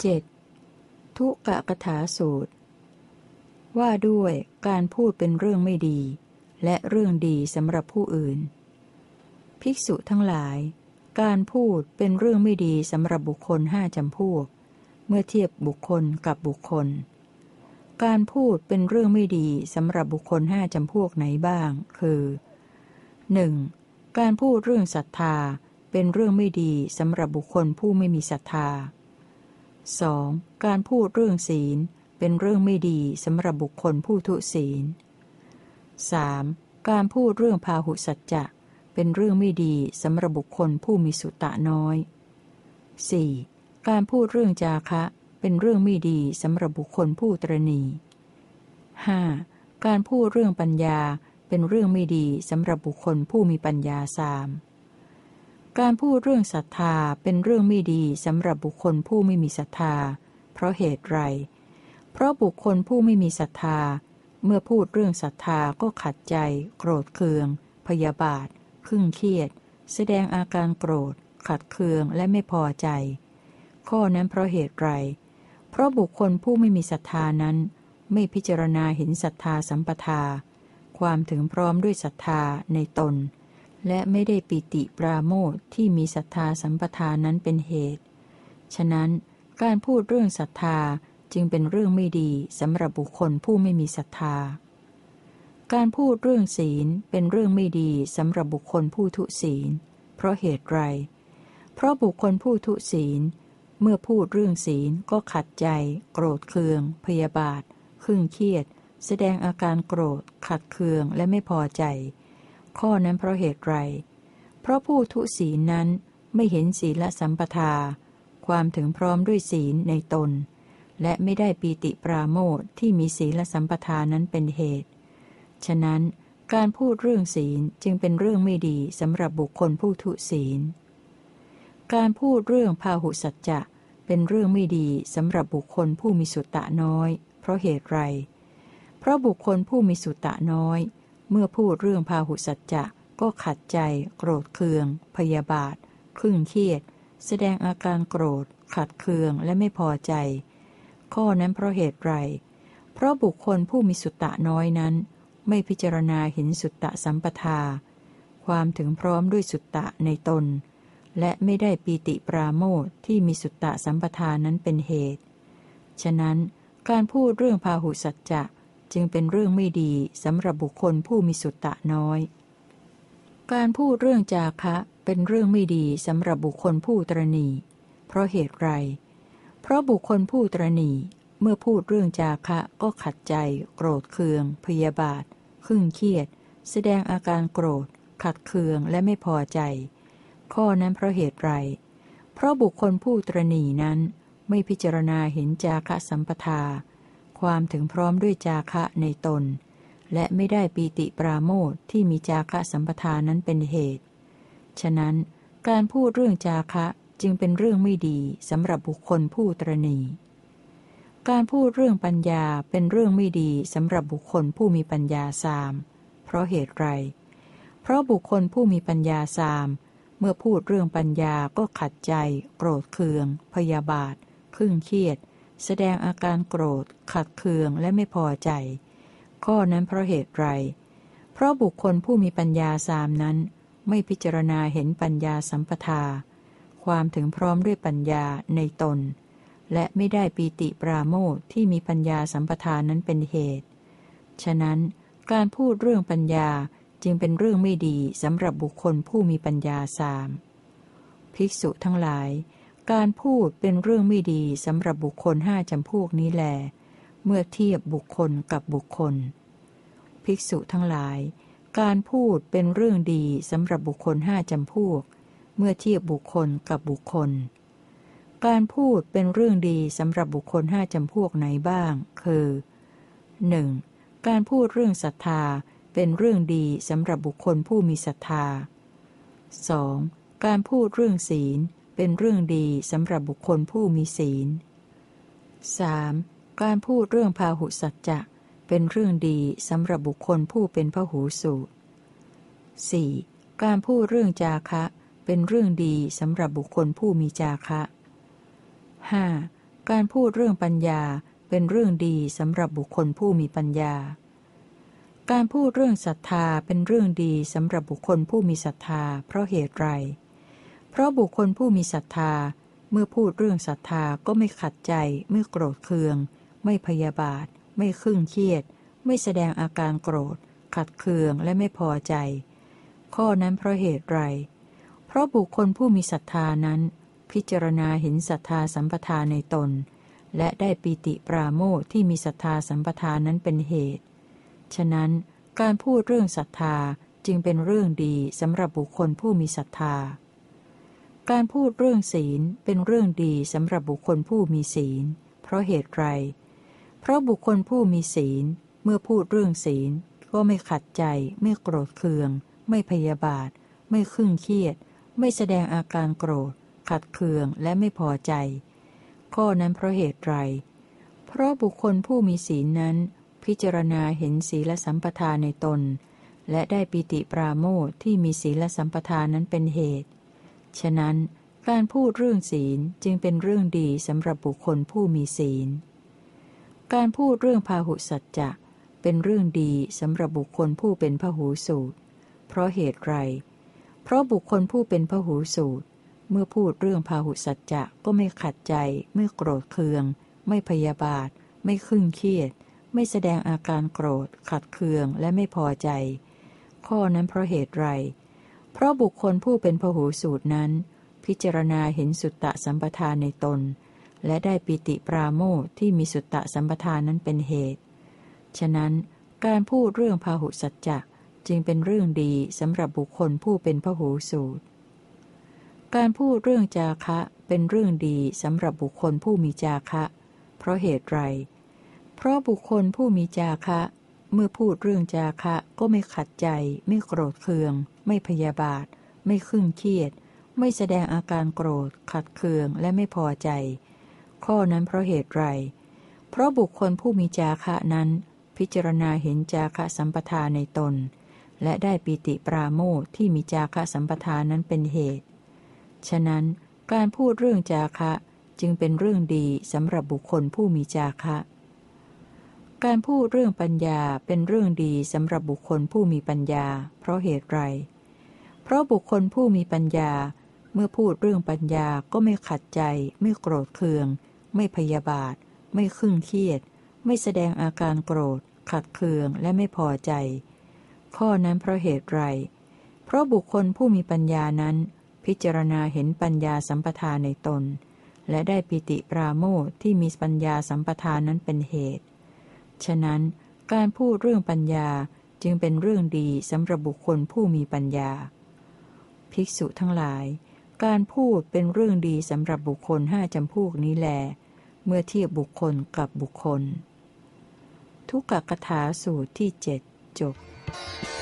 7. ทุกะกถาสูตร ว่าด้วยการพูดเป็นเรื่องไม่ดี และเรื่องดีสำหรับผู้อื่น ภิกษุทั้งหลาย การพูดเป็นเรื่องไม่ดีสำหรับบุคคลห้าจำพวก เมื่อเทียบบุคคลกับบุคคล การพูดเป็นเรื่องไม่ดีสำหรับบุคคลห้าจำพวกไหนบ้าง คือ 1. การพูดเรื่องศรัทธาเป็นเรื่องไม่ดีสำหรับบุคคลผู้ไม่มีศรัทธา 2. การพูดเรื่องศีลเป็นเรื่องไม่ดีสำหรับบุคคลผู้ทุศีล 3. การพูดเรื่องพาหุสัจจะเป็นเรื่องไม่ดีสำหรับบุคคลผู้มีสุตะน้อย 4. การพูดเรื่องจาคะเป็นเรื่องไม่ดีสำหรับบุคคลผู้ตรณี 5. การพูดเรื่องปัญญาเป็นเรื่องไม่ดีสำหรับบุคคลผู้มีปัญญาสาม การพูดเรื่องศรัทธาเป็นเรื่องไม่ดีสำหรับบุคคลผู้ไม่มีศรัทธา เพราะเหตุไร เพราะบุคคลผู้ไม่มีศรัทธา เมื่อพูดเรื่องศรัทธาก็ขัดใจ โกรธเคือง พยาบาทขึ่งเครียด แสดงอาการโกรธ ขัดเคืองและไม่พอใจ ข้อนั้นเพราะเหตุไร เพราะบุคคลผู้ไม่มีศรัทธานั้น ไม่พิจารณาเห็นศรัทธาสัมปทา ความถึงพร้อมด้วยศรัทธาในตน และไม่ได้ปิติปราโมทที่มีศรัทธาสัมปทานนั้นเป็นเหตุ ฉะนั้นการพูดเรื่องศรัทธาจึงเป็นเรื่องไม่ดีสำหรับบุคคลผู้ไม่มีศรัทธา การพูดเรื่องศีลเป็นเรื่องไม่ดีสำหรับบุคคลผู้ทุศีล เพราะเหตุไร เพราะบุคคลผู้ทุศีล เมื่อพูดเรื่องศีลก็ขัดใจ โกรธเคือง พยาบาท ขึ่งเครียด แสดงอาการโกรธ ขัดเคืองและไม่พอใจ ข้อนั้นเพราะเหตุไร เพราะผู้ทุศีนั้นไม่เห็นศีลสัมปทา ความถึงพร้อมด้วยศีลในตน และไม่ได้ปีติปราโมทที่มีศีลสัมปทานั้นเป็นเหตุ ฉะนั้นการพูดเรื่องศีลจึงเป็นเรื่องไม่ดีสำหรับบุคคลผู้ทุศีล การพูดเรื่องพาหุสัจจะเป็นเรื่องไม่ดีสำหรับบุคคลผู้มีสุตตะน้อย เพราะเหตุไร เพราะบุคคลผู้มีสุตตะน้อย เมื่อพูดเรื่องพาหุสัจจะก็ขัดใจ โกรธเคือง พยาบาทครึ่งเครียด แสดงอาการโกรธ ขัดเคืองและไม่พอใจ ข้อนั้นเพราะเหตุไร เพราะบุคคลผู้มีสุตตะน้อยนั้น ไม่พิจารณาเห็นสุตตะสัมปทา ความถึงพร้อมด้วยสุตตะในตน และไม่ได้ปีติปราโมทที่มีสุตตะสัมปทานั้นเป็นเหตุ ฉะนั้นการพูดเรื่องพาหุสัจจะ จึงเป็นเรื่องไม่ดีสำหรับบุคคลผู้มีสุตตะน้อย การพูดเรื่องจาคะเป็นเรื่องไม่ดีสำหรับบุคคลผู้ตรณี เพราะเหตุไร เพราะบุคคลผู้ตรณีเมื่อพูดเรื่องจาคะก็ขัดใจ โกรธเคือง พยาบาท ขึ่งเครียด แสดงอาการโกรธ ขัดเคืองและไม่พอใจ ข้อนั้นเพราะเหตุไร เพราะบุคคลผู้ตรณีนั้นไม่พิจารณาเห็นจาคะสัมปทา ความถึงพร้อมด้วยจาคะในตน และไม่ได้ปีติปราโมทที่มีจาคะสัมปทานนั้นเป็นเหตุ ฉะนั้นการพูดเรื่องจาคะจึงเป็นเรื่องไม่ดีสำหรับบุคคลผู้ตรณี การพูดเรื่องปัญญาเป็นเรื่องไม่ดีสำหรับบุคคลผู้มีปัญญาสาม เพราะเหตุไร เพราะบุคคลผู้มีปัญญาสาม เมื่อพูดเรื่องปัญญาก็ขัดใจ โกรธเคือง พยาบาท ครึ่งเครียด แสดงอาการโกรธ ขัดเคืองและไม่พอใจ ข้อนั้นเพราะเหตุไร เพราะบุคคลผู้มีปัญญาสามนั้น ไม่พิจารณาเห็นปัญญาสัมปทา ความถึงพร้อมด้วยปัญญาในตน และไม่ได้ปีติปราโมทที่มีปัญญาสัมปทานนั้นเป็นเหตุ ฉะนั้นการพูดเรื่องปัญญาจึงเป็นเรื่องไม่ดีสำหรับบุคคลผู้มีปัญญาสาม ภิกษุทั้งหลาย การพูดเป็นเรื่องไม่ดีสำหรับบุคคลห้าจำพวกนี้แล เมื่อเทียบบุคคลกับบุคคล ภิกษุทั้งหลาย การพูดเป็นเรื่องดีสำหรับบุคคลห้าจำพวก เมื่อเทียบบุคคลกับบุคคล การพูดเป็นเรื่องดีสำหรับบุคคลห้าจำพวกไหนบ้าง คือ 1. การพูดเรื่องศรัทธาเป็นเรื่องดีสำหรับบุคคลผู้มีศรัทธา 2. การพูดเรื่องศีล เป็นเรื่องดีสำหรับบุคคลผู้มีศีล 3. การพูดเรื่องพาหุสัจจะเป็นเรื่องดีสำหรับบุคคลผู้เป็นพหูสูตร 4. การพูดเรื่องจาคะ เป็นเรื่องดีสำหรับบุคคลผู้มีจาคะ 5. การพูดเรื่องปัญญาเป็นเรื่องดีสำหรับบุคคลผู้มีปัญญา การพูดเรื่องศรัทธาเป็นเรื่องดีสำหรับบุคคลผู้มีศรัทธา เพราะเหตุไร เพราะบุคคลผู้มีศรัทธา เมื่อพูดเรื่องศรัทธาก็ไม่ขัดใจ ไม่โกรธเคือง ไม่พยาบาท ไม่ขึ่งเครียด ไม่แสดงอาการโกรธ ขัดเคืองและไม่พอใจ ข้อนั้นเพราะเหตุไร เพราะบุคคลผู้มีศรัทธานั้น พิจารณาเห็นศรัทธาสัมปทาในตน และได้ปีติปราโมทที่มีศรัทธาสัมปทานั้นเป็นเหตุ ฉะนั้นการพูดเรื่องศรัทธาจึงเป็นเรื่องดีสำหรับบุคคลผู้มีศรัทธา การพูดเรื่องศีลเป็นเรื่องดีสำหรับบุคคลผู้มีศีล เพราะเหตุไร เพราะบุคคลผู้มีศีล เมื่อพูดเรื่องศีล ก็ไม่ขัดใจ ไม่โกรธเคือง ไม่พยาบาท ไม่ขึ่งเครียด ไม่แสดงอาการโกรธ ขัดเคืองและไม่พอใจ ข้อนั้นเพราะเหตุไร เพราะบุคคลผู้มีศีลนั้น พิจารณาเห็นศีลสัมปทาในตน และได้ปิติปราโมทที่มีศีลสัมปทานั้นเป็นเหตุ ฉะนั้นการพูดเรื่องศีลจึงเป็นเรื่องดีสำหรับบุคคลผู้มีศีล การพูดเรื่องพาหุสัจจะ เป็นเรื่องดีสำหรับบุคคลผู้เป็นพหูสูตร เพราะเหตุไร เพราะบุคคลผู้เป็นพหูสูตร เมื่อพูดเรื่องพาหุสัจจะก็ไม่ขัดใจ ไม่โกรธเคือง ไม่พยาบาท ไม่ขึ่งเครียด ไม่แสดงอาการโกรธ ขัดเคืองและไม่พอใจ ข้อนั้นเพราะเหตุไรเเพราะบุคคลผู้เป็นพหูสูตรนั้น พิจารณาเห็นสุตตะสัมปทานในตน และได้ปิติปราโมทที่มีสุตตะสัมปทานนั้นเป็นเหตุ ฉะนั้นการพูดเรื่องพาหุสัจจะจึงเป็นเรื่องดีสำหรับบุคคลผู้เป็นพหูสูตร การพูดเรื่องจาคะเป็นเรื่องดีสำหรับบุคคลผู้มีจาคะ เพราะเหตุไร เพราะบุคคลผู้มีจาคะ เมื่อพูดเรื่องจาคะก็ไม่ขัดใจไม่โกรธเคือง ไม่พยาบาท ไม่ขึ่งเครียด ไม่แสดงอาการโกรธ ขัดเคืองและไม่พอใจ ข้อนั้นเพราะเหตุไร เพราะบุคคลผู้มีจาคะนั้น พิจารณาเห็นจาคะสัมปทาในตน และได้ปิติปราโมทที่มีจาคะสัมปทานั้นเป็นเหตุ ฉะนั้นการพูดเรื่องจาคะจึงเป็นเรื่องดีสำหรับบุคคลผู้มีจาคะ การพูดเรื่องปัญญาเป็นเรื่องดีสำหรับบุคคลผู้มีปัญญา เพราะเหตุไรเราะบุคคลผู้มีปัญญา เมื่อพูดเรื่องปัญญาก็ไม่ขัดใจ ไม่โกรธเคือง ไม่พยาบาท ไม่ขึ่งเครียด ไม่แสดงอาการโกรธ ขัดเคืองและไม่พอใจ ข้อนั้นเพราะเหตุไร เพราะบุคคลผู้มีปัญญานั้น พิจารณาเห็นปัญญาสัมปทานในตน และได้ปิติปราโมทที่มีปัญญาสัมปทานนั้นเป็นเหตุ ฉะนั้นการพูดเรื่องปัญญาจึงเป็นเรื่องดีสำหรับบุคคลผู้มีปัญญา ภิกษุทั้งหลาย การพูดเป็นเรื่องดีสำหรับบุคคลห้าจำพวกนี้แล เมื่อเทียบบุคคลกับบุคคล ทุกกกถาสูตรที่เจ็ดจบ「